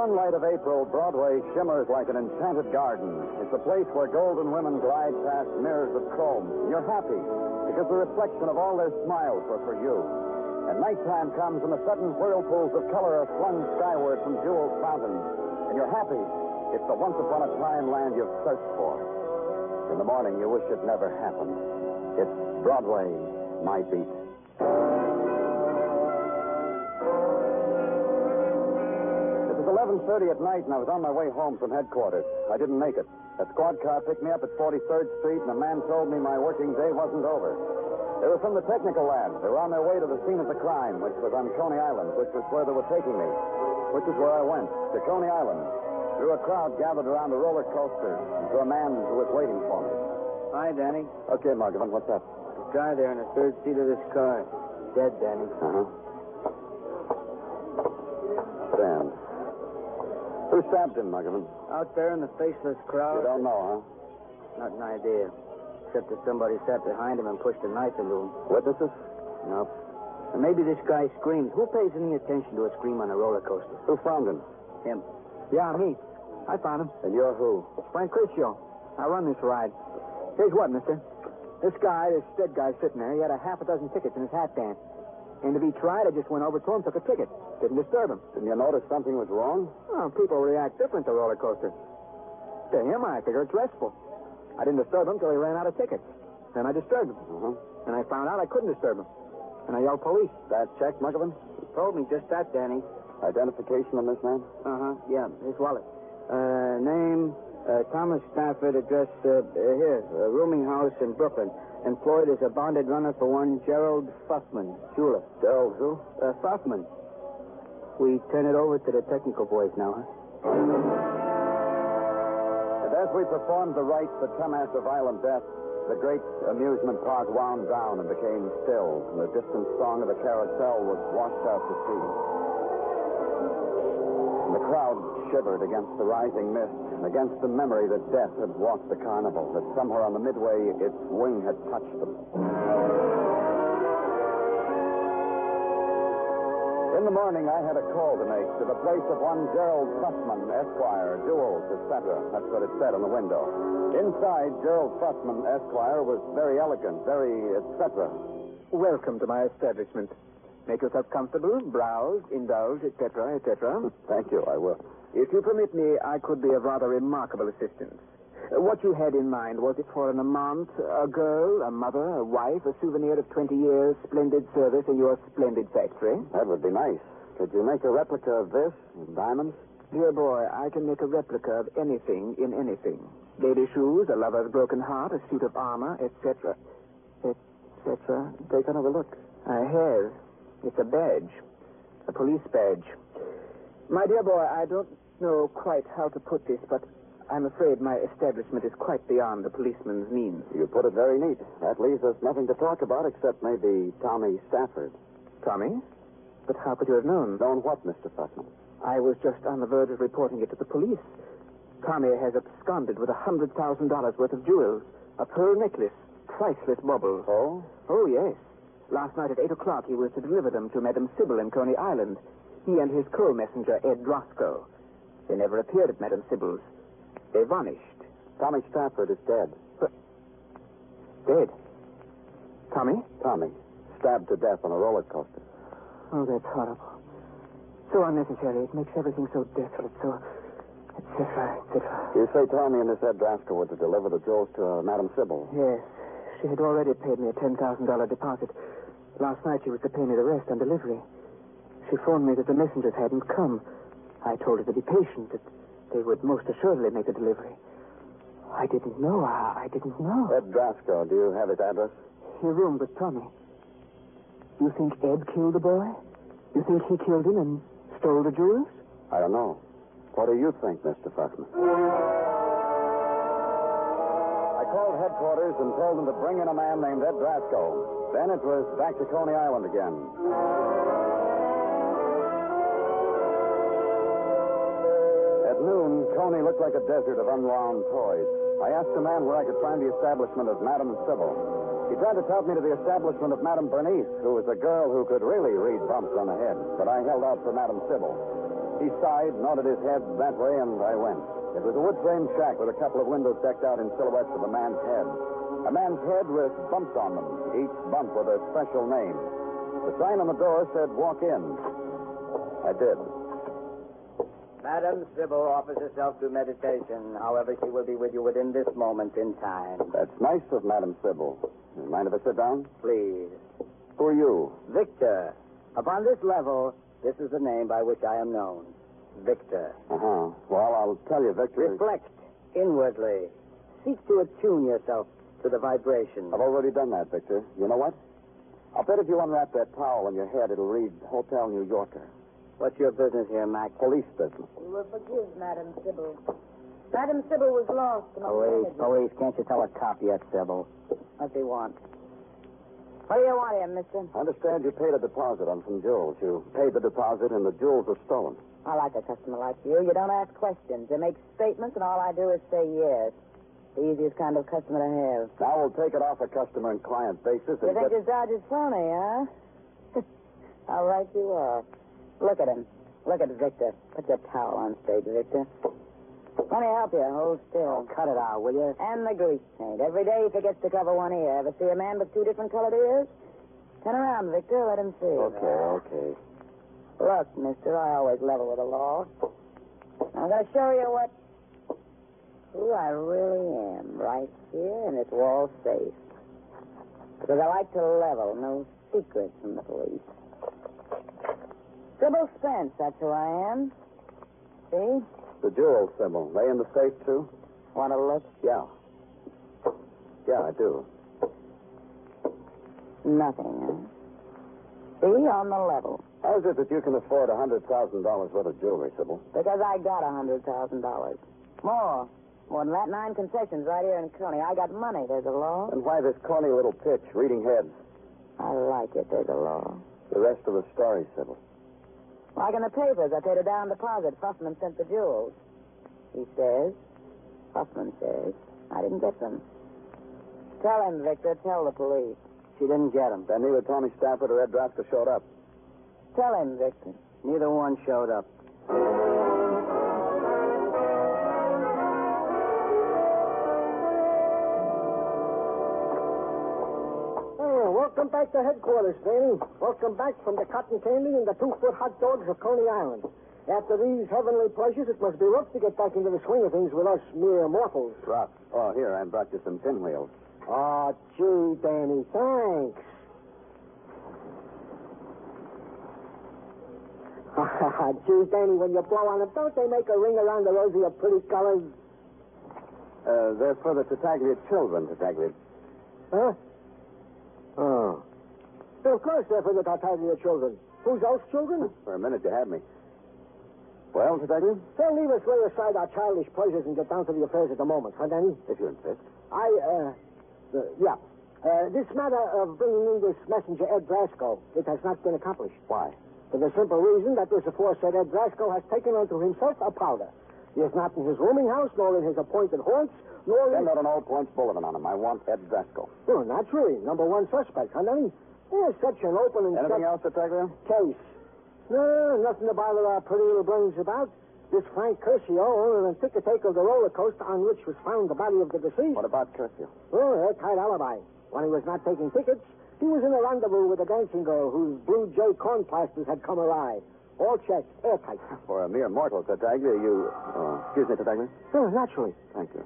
Sunlight of April, Broadway shimmers like an enchanted garden. It's a place where golden women glide past mirrors of chrome. You're happy because the reflection of all their smiles were for you. And nighttime comes and the sudden whirlpools of color are flung skyward from jeweled fountains. And you're happy. It's the once upon a time land you've searched for. In the morning, you wish it never happened. It's Broadway, my beat. 11.30 at night, and I was on my way home from headquarters. I didn't make it. A squad car picked me up at 43rd Street, and a man told me my working day wasn't over. They were from the technical lab. They were on their way to the scene of the crime, which was on Coney Island, which was where they were taking me, which is where I went, to Coney Island. Through a crowd gathered around the roller coaster, and to a man who was waiting for me. Hi, Danny. Okay, Muggavan, what's up? The guy there in the third seat of this car. Dead, Danny. Uh-huh. Who stabbed him, Muggavan? Out there in the faceless crowd. You don't know, huh? Not an idea. Except that somebody sat behind him and pushed a knife into him. Witnesses? Nope. And maybe this guy screamed. Who pays any attention to a scream on a roller coaster? Who found him? Him. Yeah, me. I found him. And you're who? Frank Curcio. I run this ride. Here's what, mister. This guy, this dead guy sitting there, he had a half a dozen tickets in his hat band. And to be tried, I just went over to him, took a ticket. Didn't disturb him. Didn't you notice something was wrong? Oh, people react different to roller coasters. To him, I figure it's restful. I didn't disturb him till he ran out of tickets. Then I disturbed him. Uh-huh. And I found out I couldn't disturb him. And I yelled police. That check, Muggavan? He told me just that, Danny. Identification on this man? Uh-huh. Yeah, his wallet. Uh, name, uh, Thomas Stafford, address, uh, uh, here, uh, rooming house in Brooklyn. Employed as a bonded runner for one Gerald Fussman, jeweler. Gerald who? Uh, Fuffman. We turn it over to the technical boys now, huh? And as we performed the rites that come after violent death, the great amusement park wound down and became still, and the distant song of the carousel was washed out to sea. And the crowd shivered against the rising mist and against the memory that death had walked the carnival, that somewhere on the midway its wing had touched them. In the morning, I had a call to make to the place of one Gerald Fussman, Esquire, duels, etc. That's what it said on the window. Inside, Gerald Fussman, Esquire, was very elegant, very etc. Welcome to my establishment. Make yourself comfortable, browse, indulge, etc., etc. Thank you, I will. If you permit me, I could be of rather remarkable assistance. What you had in mind, was it for an amant, a girl, a mother, a wife, a souvenir of 20 years splendid service in your splendid factory? That would be nice. Could you make a replica of this in diamonds? Dear boy, I can make a replica of anything in anything. Lady shoes, a lover's broken heart, a suit of armor, etc. etc. Take another look. I have. It's a badge. A police badge. My dear boy, I don't know quite how to put this, but I'm afraid my establishment is quite beyond the policeman's means. You put it very neat. That leaves us nothing to talk about except maybe Tommy Stafford. Tommy? But how could you have known? Known what, Mr. Fussman? I was just on the verge of reporting it to the police. Tommy has absconded with a hundred thousand dollars worth of jewels, a pearl necklace, priceless baubles. Oh? Oh, yes. Last night at 8 o'clock, he was to deliver them to Madame Sybil in Coney Island. He and his co-messenger, Ed Drasco. They never appeared at Madame Sybil's. They vanished. Tommy Stafford is dead. Dead. Tommy? Tommy, stabbed to death on a roller coaster. Oh, that's horrible. So unnecessary. It makes everything so desolate, so... et cetera, et cetera. You say Tommy and this Ed Drasko were to deliver the jewels to uh, Madame Sybil. Yes. She had already paid me a $10,000 deposit. Last night she was to pay me the rest on delivery. She phoned me that the messengers hadn't come. I told her to be patient, that they would most assuredly make the delivery. I didn't know. I, I didn't know. Ed Drasko, do you have his address? He roomed with Tommy. You think Ed killed the boy? You think he killed him and stole the jewels? I don't know. What do you think, Mr. Fussman? I called headquarters and told them to bring in a man named Ed Drasko. Then it was back to Coney Island again. At noon, Coney looked like a desert of unwound toys. I asked a man where I could find the establishment of Madame Sybil. He tried to tout me to the establishment of Madame Bernice, who was a girl who could really read bumps on the head, but I held out for Madame Sybil. He sighed, nodded his head that way, and I went. It was a wood frame shack with a couple of windows decked out in silhouettes of a man's head. A man's head with bumps on them, each bump with a special name. The sign on the door said, walk in. I did. Madam Sybil offers herself to meditation. However, she will be with you within this moment in time. That's nice of Madame Sybil. Mind if I sit down? Please. Who are you? Victor. Upon this level, this is the name by which I am known. Victor. Uh-huh. Well, I'll tell you, Victor. Reflect inwardly. Seek to attune yourself to the vibration. I've already done that, Victor. You know what? I'll bet if you unwrap that towel on your head, it'll read Hotel New Yorker. What's your business here, Mac? Police business. You will forgive Madame Sybil. Madame Sybil was lost among Police, police. Can't you tell a cop yet, Sybil? What do you want? What do you want here, mister? I understand you paid a deposit on some jewels. You paid the deposit and the jewels were stolen. I like a customer like you. You don't ask questions. You make statements, and all I do is say yes. The easiest kind of customer to have. Now we'll take it off a customer and client basis You and think get... this dodge is phony, huh? How right you are. Look at him. Look at Victor. Put your towel on stage, Victor. Let me help you. Hold still. Oh, cut it out, will you? And the grease paint. Every day he forgets to cover one ear. Ever see a man with two different colored ears? Turn around, Victor. Let him see. Okay, okay. Look, mister, I always level with the law. I'm going to show you what... who I really am right here in this wall safe. Because I like to level. No secrets from the police. Sybil Spence, that's who I am. See? The jewels symbol. They in the safe, too? Want to look? Yeah. Yeah, I do. Nothing, huh? See? On the level. How is it that you can afford a $100,000 worth of jewelry, Sybil? Because I got a $100,000. More. More than that, nine concessions right here in Coney. I got money, there's a law. And why this corny little pitch, reading heads? I like it, there's a law. The rest of the story, Sybil. Like in the papers, I paid a down deposit. Fussman sent the jewels. He says, Fussman says, I didn't get them. Tell him, Victor. Tell the police. She didn't get them. Then neither Tommy Stafford or Ed Drasker showed up. Tell him, Victor. Neither one showed up. Welcome back to headquarters, Danny. Welcome back from the cotton candy and the two-foot hot dogs of Coney Island. After these heavenly pleasures, it must be rough to get back into the swing of things with us mere mortals. Rough. Oh, here, I brought you some pinwheels. Oh, gee, Danny, thanks. gee, Danny, when you blow on them, don't they make a ring around the rosy of pretty colors? Uh, they're for the Tartaglia children, Tartaglia. Huh? Oh. Of course they're for the Tartaglia children. Whose else children? For a minute, you had me. Well, Tartaglia? Then leave us lay aside our childish pleasures and get down to the affairs of the moment, huh, Danny? If you insist. I, uh, uh yeah. Uh, this matter of bringing in this messenger, Ed Drasco, it has not been accomplished. Why? For the simple reason that this aforesaid Ed Drasco has taken unto himself a powder. He is not in his rooming house, nor in his appointed haunts, nor in... Send out an all points bulletin on him. I want Ed Drasco. Oh, naturally. Number one suspect, huh, Danny? There's such an open and Anything else, Detective? case. No, nothing to bother our pretty little brains about. This Frank Curcio owner and ticket take of the roller coaster on which was found the body of the deceased. What about Curfew? Oh, airtight alibi. When he was not taking tickets, he was in a rendezvous with a dancing girl whose blue jay corn plasters had come awry. All checked, airtight. For a mere mortal, Detective, you... Oh, excuse me, Detective. Oh, naturally. Thank you.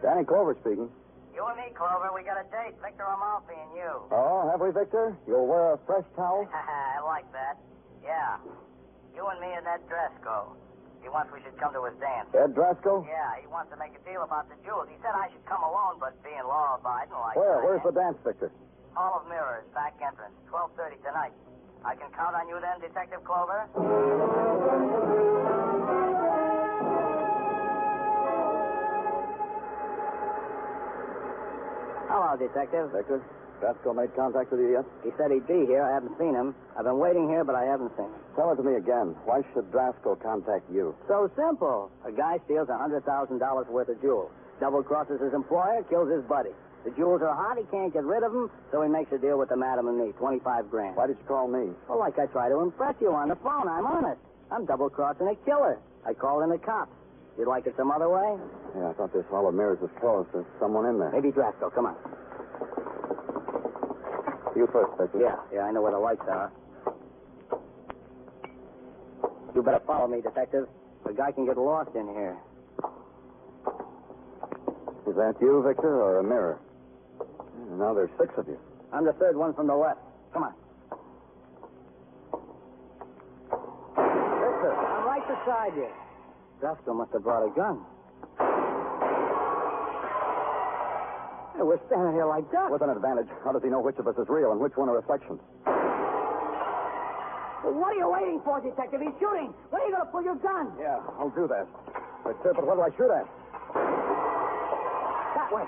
Danny Clover speaking. You and me, Clover, we got a date. Victor Amalfi and you. Oh, have we, Victor? You'll wear a fresh towel? I like that. Yeah. You and me and Ed Drasco. He wants we should come to his dance. Ed Drasco? Yeah, he wants to make a deal about the jewels. He said I should come alone, but being law-abiding like Where? I Where's the dance, Victor? Hall of Mirrors, back entrance, 12.30 tonight. I can count on you then, Detective Clover? Hello, Detective. Victor, Drasco made contact with you yet? He said he'd be here. I haven't seen him. I've been waiting here, but I haven't seen him. Tell it to me again. Why should Drasco contact you? So simple. A guy steals a $100,000 worth of jewels. Double crosses his employer, kills his buddy. The jewels are hot, he can't get rid of them, so he makes a deal with the madam and me, 25 grand. Why did you call me? Well, like I try to impress you on the phone, I'm honest. I'm double crossing a killer. I called in the cops. You'd like it some other way? Yeah, I thought this hall of mirrors was closed. There's someone in there. Maybe Drasco, come on. You first, Victor. Yeah, yeah, I know where the lights are. You better follow me, Detective. The guy can get lost in here. Is that you, Victor, or a mirror? Yeah, Now there's six of you. I'm the third one from the left. Come on. Victor! I'm right beside you. Drasco must have brought a gun. We're standing here like ducks. With an advantage. How does he know which of us is real and which one are reflections? Well, what are you waiting for, Detective? He's shooting. When are you going to pull your gun? Yeah, I'll do that. But, sir, but what do I shoot at? That way.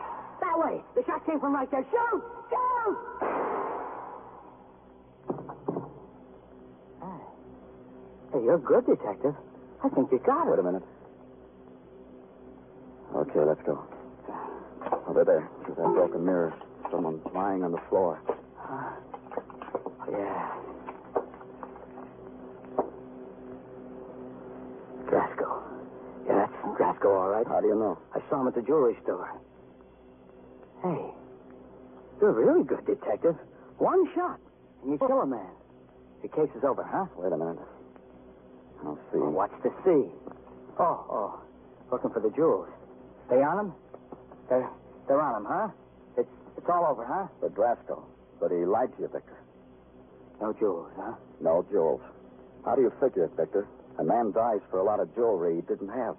That way. The shot came from right there. Shoot! Shoot! Hey, you're good, Detective. I think you got it. Wait a minute. Okay, let's go. Over there. There's that broken mirror. Someone's lying on the floor. Yeah. Drasco. Yeah, that's Drasco, all right. How do you know? I saw him at the jewelry store. Hey, you're a really good, Detective. One shot, and you kill a man. The case is over, huh? Wait a minute. I'll see. Well, what's to see? Oh, oh. Looking for the jewels. They on him? They're, they're on him, huh? It's, it's all over, huh? For Drasco. But he lied to you, Victor. No jewels, huh? No jewels. How do you figure it, Victor? A man dies for a lot of jewelry he didn't have.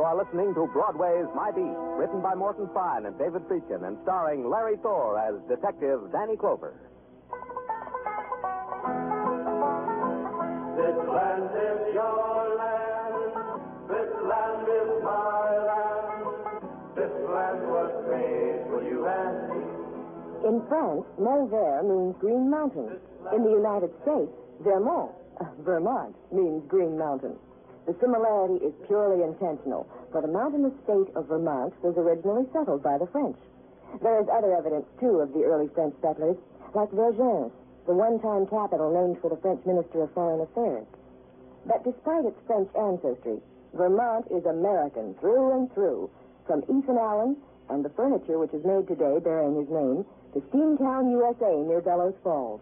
You are listening to Broadway's My Beat, written by Morton Fine and David Friedkin, and starring Larry Thor as Detective Danny Clover. This land is your land. This land is my land. This land was made for you and me. In France, Melvert means Green Mountain. In the United States, Vermont, uh, Vermont means Green Mountain. The similarity is purely intentional, for the mountainous state of Vermont was originally settled by the French. There is other evidence, too, of the early French settlers, like Vergennes, the one-time capital named for the French Minister of Foreign Affairs. But despite its French ancestry, Vermont is American through and through, from Ethan Allen and the furniture which is made today bearing his name to Steamtown, USA, near Bellows Falls.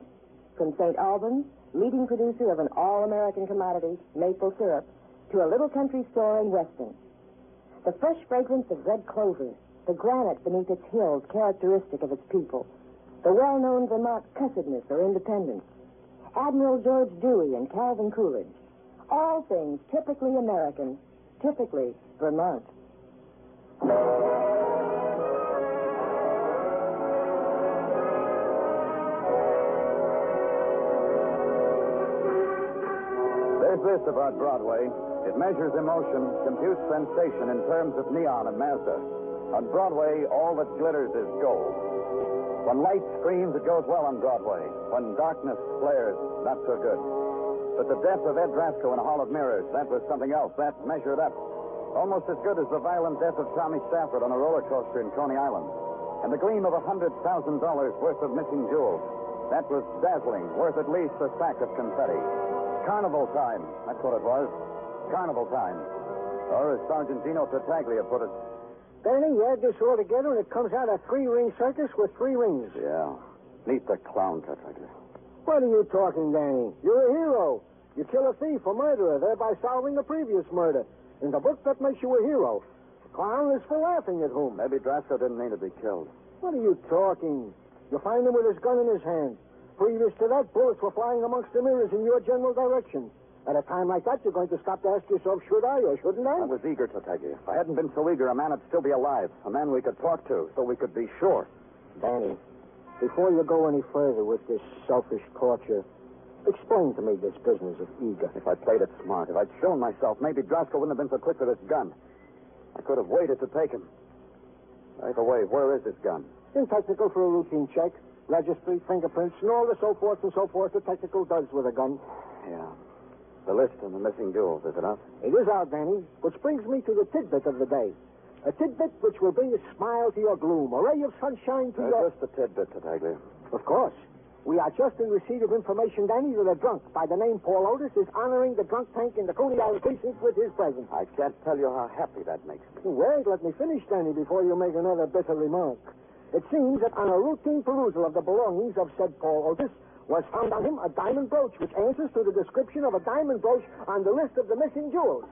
From St. Albans, leading producer of an all-American commodity, maple syrup, to a little country store in Weston. The fresh fragrance of red clover, the granite beneath its hills characteristic of its people, the well-known Vermont cussedness or independence, Admiral George Dewey and Calvin Coolidge, all things typically American, typically Vermont. There's this about Broadway. It measures emotion, computes sensation in terms of neon and Mazda. On Broadway, all that glitters is gold. When light screams, it goes well on Broadway. When darkness flares, not so good. But the death of Ed Drasco in a Hall of Mirrors, that was something else. That measured up. Almost as good as the violent death of Tommy Stafford on a roller coaster in Coney Island. And the gleam of a $100,000 worth of missing jewels. That was dazzling, worth at least a sack of confetti. Carnival time, that's what it was. Carnival time. Or as Sergeant Gino Tartaglia put it, Danny, you add this all together and it comes out a three-ring circus with three rings. yeah, meet the clown, Tartaglia. What are you talking, Danny? You're a hero. You kill a thief a murderer, thereby solving the previous murder. In the book, that makes you a hero. The clown is for laughing at whom? Maybe Drasco didn't mean to be killed. What are you talking? You find him with his gun in his hand. Previous to that, bullets were flying amongst the mirrors in your general direction. At a time like that, you're going to stop to ask yourself, should I or shouldn't I? I was eager, Tartaglia. If I hadn't been so eager, a man would still be alive. A man we could talk to, so we could be sure. Danny, before you go any further with this selfish torture, explain to me this business of eager. If I'd played it smart, if I'd shown myself, maybe Drasco wouldn't have been so quick with his gun. I could have waited to take him. By the way, where is his gun? In technical for a routine check, registry, fingerprints, and all the so forth and so forth the technical does with a gun. Yeah. The list of the missing jewels, is it out? It is out, Danny, which brings me to the tidbit of the day. A tidbit which will bring a smile to your gloom, a ray of sunshine to Uh, your... just a tidbit, Tartaglia. Of course. We are just in receipt of information, Danny, that a drunk by the name Paul Otis is honoring the drunk tank in the Coney Island precinct with his presence. I can't tell you how happy that makes me. Wait, let me finish, Danny, before you make another bitter remark. It seems that on a routine perusal of the belongings of said Paul Otis was found on him a diamond brooch, which answers to the description of a diamond brooch on the list of the missing jewels.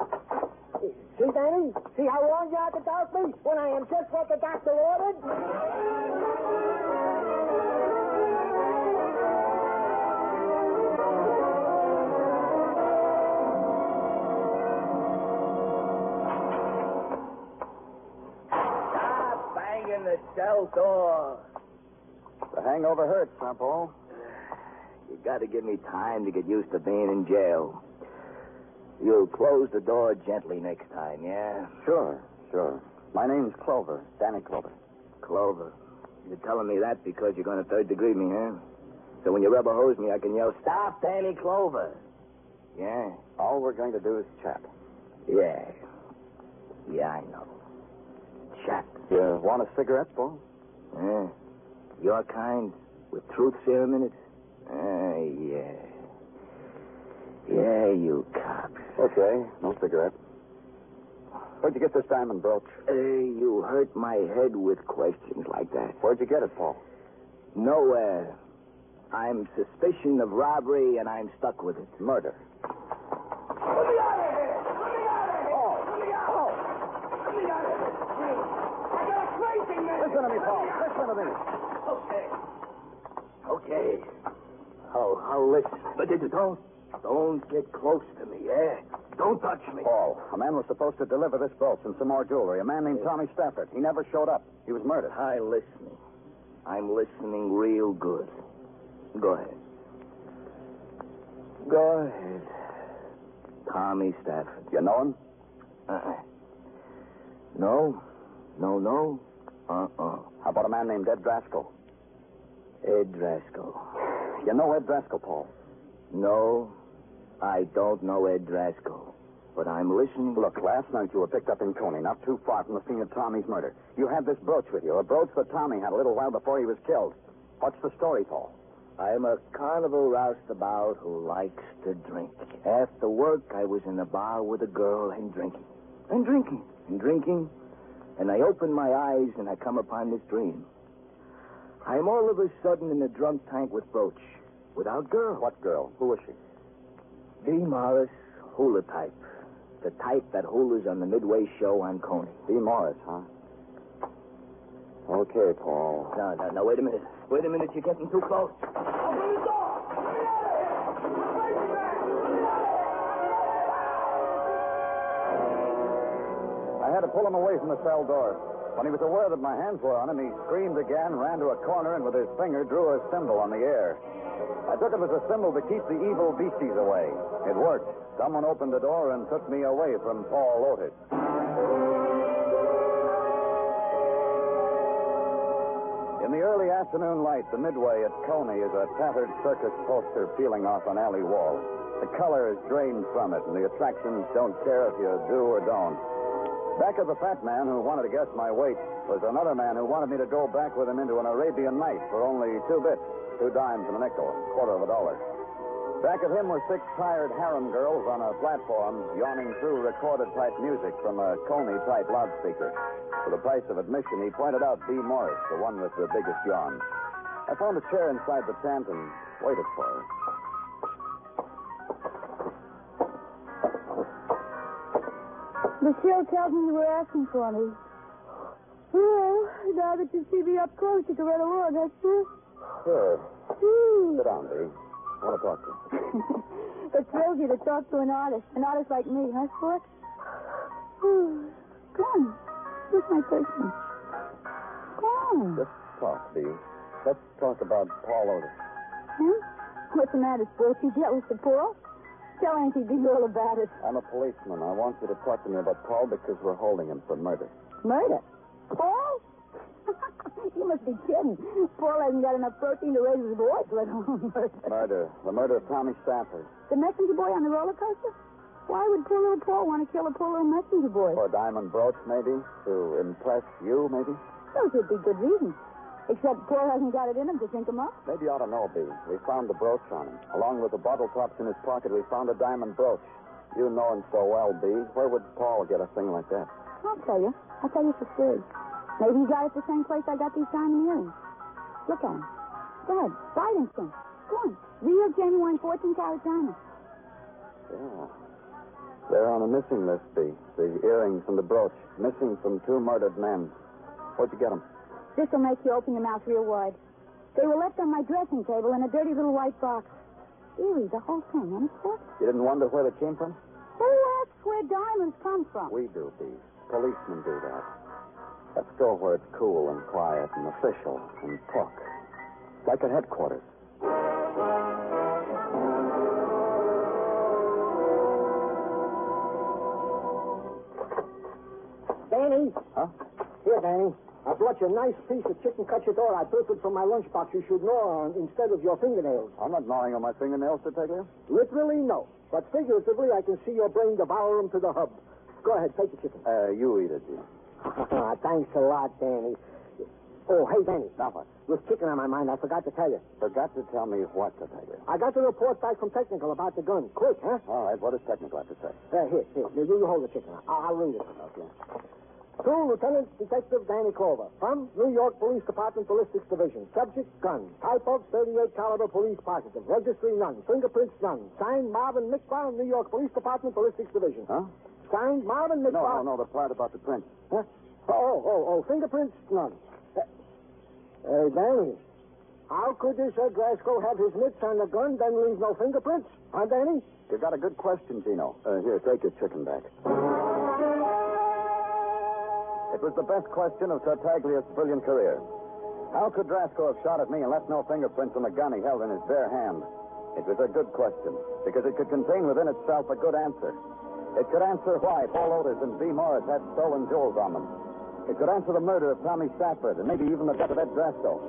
See, Danny? See how wrong you are to doubt me when I am just what the doctor ordered? Stop banging the cell door. The hangover hurts, huh, Paul? You gotta give me time to get used to being in jail. You'll close the door gently next time, yeah? Sure, sure. My name's Clover, Danny Clover. Clover. You're telling me that because you're going to third degree me, huh? So when you rubber hose me, I can yell, Stop, Danny Clover. Yeah? All we're going to do is chat. Yeah. Yeah, I know. Chat. You want a cigarette, Paul? Yeah. Your kind with truth serum in it? Ah, yeah. Yeah, you cop. Okay, no cigarette. Where'd you get this diamond brooch? Uh, you hurt my head with questions like that. Where'd you get it, Paul? Nowhere. I'm suspicion of robbery, and I'm stuck with it. Murder. Let me out of here! Let me out of here! Paul! Let me out! Paul! Let me out of here! I got a crazy man! Listen to me, Paul. Listen to me. Okay. Okay. Listen. But don't, don't get close to me, eh? Don't touch me. Paul, a man was supposed to deliver this brooch and some more jewelry. A man named Tommy Stafford. He never showed up. He was murdered. I'm listening. I'm listening real good. Go ahead. Go ahead. Tommy Stafford. You know him? Uh-uh. No. No, no. Uh-uh. How about a man named Ed Draskell? Ed Draskell. You know Ed Draskell, Paul. No, I don't know Ed Draskell. But I'm listening. Look, last night you were picked up in Coney, not too far from the scene of Tommy's murder. You had this brooch with you, a brooch that Tommy had a little while before he was killed. What's the story, Paul? I'm a carnival roustabout who likes to drink. After work, I was in a bar with a girl and drinking. And drinking. And drinking. And I open my eyes and I come upon this dream. I'm all of a sudden in a drunk tank with Brooch. Without girl. What girl? Who was she? Dee Morris, hula type. The type that hulas on the Midway show on Coney. Dee Morris, huh? Okay, Paul. No, no, no, wait a minute. Wait a minute, you're getting too close. Open the door! Let me out of here! You're a crazy man! Let me out of here! I had to pull him away from the cell door. When he was aware that my hands were on him, he screamed again, ran to a corner, and with his finger drew a symbol on the air. I took it as a symbol to keep the evil beasties away. It worked. Someone opened the door and took me away from Paul Otis. In the early afternoon light, the midway at Coney is a tattered circus poster peeling off an alley wall. The color is drained from it, and the attractions don't care if you do or don't. Back of the fat man who wanted to guess my weight was another man who wanted me to go back with him into an Arabian night for only two bits, two dimes and a nickel, quarter of a dollar. Back of him were six tired harem girls on a platform yawning through recorded type music from a Coney type loudspeaker. For the price of admission, he pointed out B. Morris, the one with the biggest yawn. I found a chair inside the tent and waited for her. Lucille tells me you were asking for me. Well, now that you see me up close, you can run along, that's true. Sure. Ooh. Hmm. Sit down, B. I want to talk to you. it thrills you to talk to an artist, an artist like me, huh, Sport? On. Where's my person? Come on. Just talk, B. Let's talk about Paul Otis. Huh? What's the matter, Sport? You jealous of Paul? Tell Auntie B all about it. I'm a policeman. I want you to talk to me about Paul because we're holding him for murder. Murder? Paul? you must be kidding. Paul hasn't got enough protein to raise his voice, let alone murder. Murder. The murder of Tommy Stafford. The messenger boy on the roller coaster? Why would poor little Paul want to kill a poor little messenger boy? For a diamond brooch, maybe? To impress you, maybe? Those would be good reasons. Except Paul hasn't got it in him to think him up. Maybe you ought to know, B. We found the brooch on him. Along with the bottle tops in his pocket, we found a diamond brooch. You know him so well, B. Where would Paul get a thing like that? I'll tell you. I'll tell you for free. Maybe he got it the same place I got these diamond earrings. Look at him. Go ahead. Buy it instant. Go on. Real genuine 14 carat diamond. Yeah. They're on a missing list, B. The earrings and the brooch. Missing from two murdered men. Where'd you get them? This will make you open your mouth real wide. They were left on my dressing table in a dirty little white box. Eerie, the whole thing, ain't it, Sport? You didn't wonder where they came from? Who asks where diamonds come from? We do, B. Policemen do that. Let's go where it's cool and quiet and official and talk. Like at headquarters. Danny. Huh? Here, Danny. I brought you a nice piece of chicken cacciatore I pilfered from my lunchbox. You should gnaw on instead of your fingernails. I'm not gnawing on my fingernails, Detective. Literally, no. But figuratively, I can see your brain devour them to the hub. Go ahead, take the chicken. Uh, you eat it, B. Thanks a lot, Danny. Oh, hey, Danny. Now what? With chicken on my mind, I forgot to tell you. Forgot to tell me what, Detective. I got the report back from Technical about the gun. Quick, huh? All right, what does technical have to say? Uh, here, here. You, you hold the chicken. I'll, I'll read it. Okay. To Lieutenant Detective Danny Clover from New York Police Department Ballistics Division. Subject gun. Type of 38 caliber police positive. Registry none. Fingerprints none. Signed Marvin Mickbaum, New York Police Department Ballistics Division. Huh? Signed Marvin No, no, no, the part about the print. Huh? Oh, oh, oh, fingerprints none. Uh, Danny. How could this Glasgow have his mitts on the gun, then leave no fingerprints? Huh, Danny? You got a good question, Gino. Uh, here, take your chicken back. It was the best question of Tartaglia's brilliant career. How could Drasco have shot at me and left no fingerprints on the gun he held in his bare hand? It was a good question, because it could contain within itself a good answer. It could answer why Paul Otis and V. Morris had stolen jewels on them. It could answer the murder of Tommy Stafford and maybe even the death of Ed Drasco.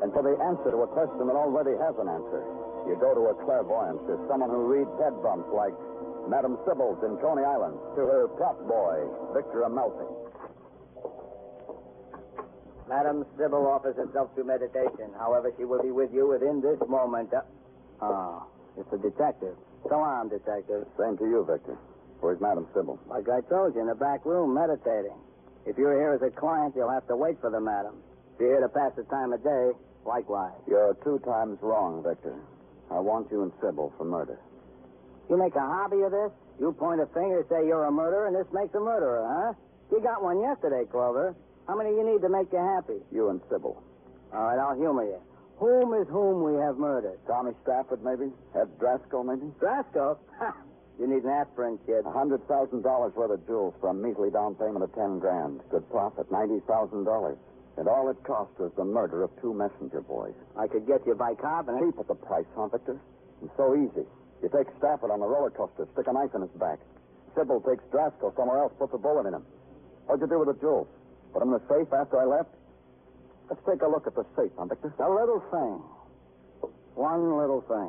And for the answer to a question that already has an answer, you go to a clairvoyant, to someone who reads head bumps like Madam Sybil's in Coney Island, to her prop boy, Victor Amalfi. Madam Sybil offers herself to meditation. However, she will be with you within this moment. Uh, Ah, it's a detective. So on, detective. Same to you, Victor. Where's Madam Sybil? Like I told you, in the back room, meditating. If you're here as a client, you'll have to wait for the madam. If you're here to pass the time of day, likewise. You're two times wrong, Victor. I want you and Sybil for murder. You make a hobby of this? You point a finger, say you're a murderer, and this makes a murderer, huh? You got one yesterday, Clover. How many you need to make you happy? You and Sybil. All right, I'll humor you. Whom is whom we have murdered? Tommy Stafford, maybe? Ed Drasco, maybe? Drasco? You need an aspirin, kid. A hundred thousand dollars worth of jewels for a measly down payment of ten grand. Good profit, ninety thousand dollars. And all it cost was the murder of two messenger boys. I could get you bicarbonate. Cheap at the price, huh, Victor? And so easy. You take Stafford on the roller coaster, stick a knife in his back. Sybil takes Drasko somewhere else, puts a bullet in him. What'd you do with the jewels? Put them in the safe after I left? Let's take a look at the safe, huh, Victor? A little thing. One little thing.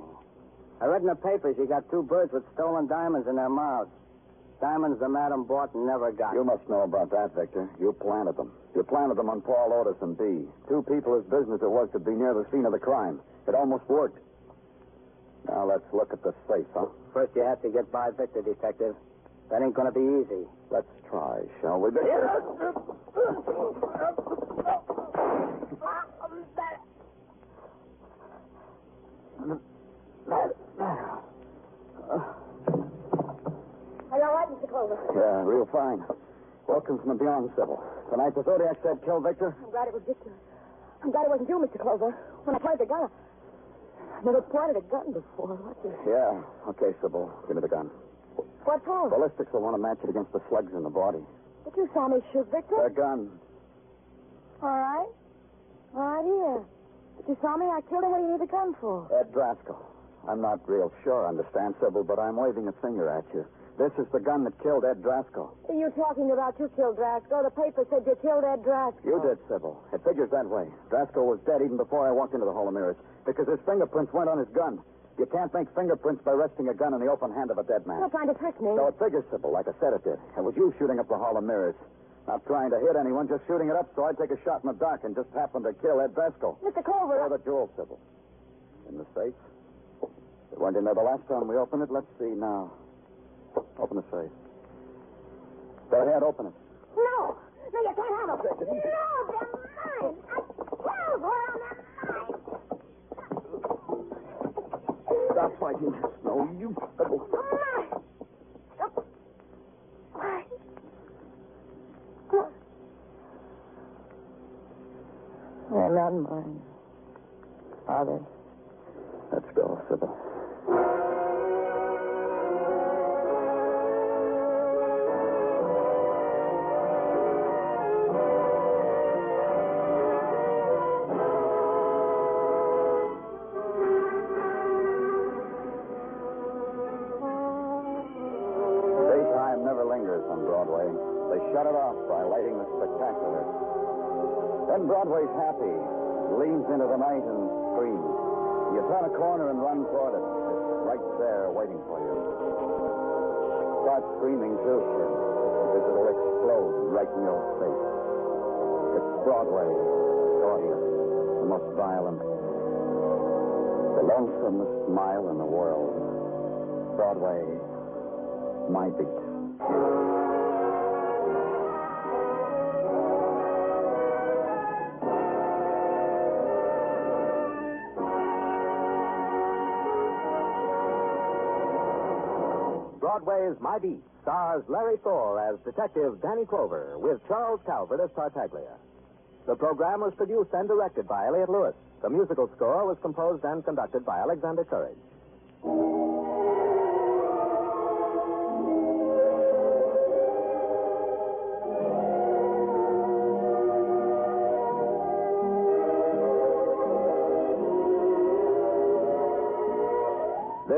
I read in the papers you got two birds with stolen diamonds in their mouths. Diamonds the madam bought and never got. You must know about that, Victor. You planted them. You planted them on Paul Otis and B. Two people whose business it was to be near the scene of the crime. It almost worked. Now let's look at the safe, huh? First, you have to get by Victor, Detective. That ain't going to be easy. Let's try, shall we, Victor? Are you all right, Mr. Clover? Real fine. Welcome from the beyond, Sybil. Tonight, the Zodiac said kill Victor. I'm glad it was Victor. I'm glad it wasn't you, Mr. Clover. When I played the gun, I never pointed a gun before. What the... Yeah. Okay, Sybil. Give me the gun. What for? Ballistics will want to match it against the slugs in the body. But you saw me shoot Victor. The gun. All right. All right, here. But you saw me. I killed him. What do you need the gun for? Ed Drasko. I'm not real sure, understand, Sybil, but I'm waving a finger at you. This is the gun that killed Ed Drasko. Are you talking about you killed Drasko? The paper said you killed Ed Drasko. You did, Sybil. It figures that way. Drasko was dead even before I walked into the Hall of Mirrors because his fingerprints weren't on his gun. You can't make fingerprints by resting a gun in the open hand of a dead man. You're trying to trick me. So it figures, Sybil, like I said it did. It was you shooting up the Hall of Mirrors. Not trying to hit anyone, just shooting it up so I'd take a shot in the dark and just happen to kill Ed Drasko. Mr. Clover. Where the jewels, Sybil? In the safe. They weren't in there the last time we opened it. Let's see now. Open the safe. Go ahead, open it. No. No, you can't have them. No, they're mine. I killed one of them. Stop fighting. No, you. Mine. Mine. They're not mine. Are they? Let's go, Sybil. By lighting the spectacular. Then Broadway's happy, leans into the night and screams. You turn a corner and run toward it. It's right there waiting for you. Start screaming too, kid, because it'll explode right in your face. It's Broadway, glorious, the most violent, the lonesomest mile in the world. Broadway, my beat. Broadway's My Beat stars Larry Thor as Detective Danny Clover with Charles Calvert as Tartaglia. The program was produced and directed by Elliot Lewis. The musical score was composed and conducted by Alexander Courage.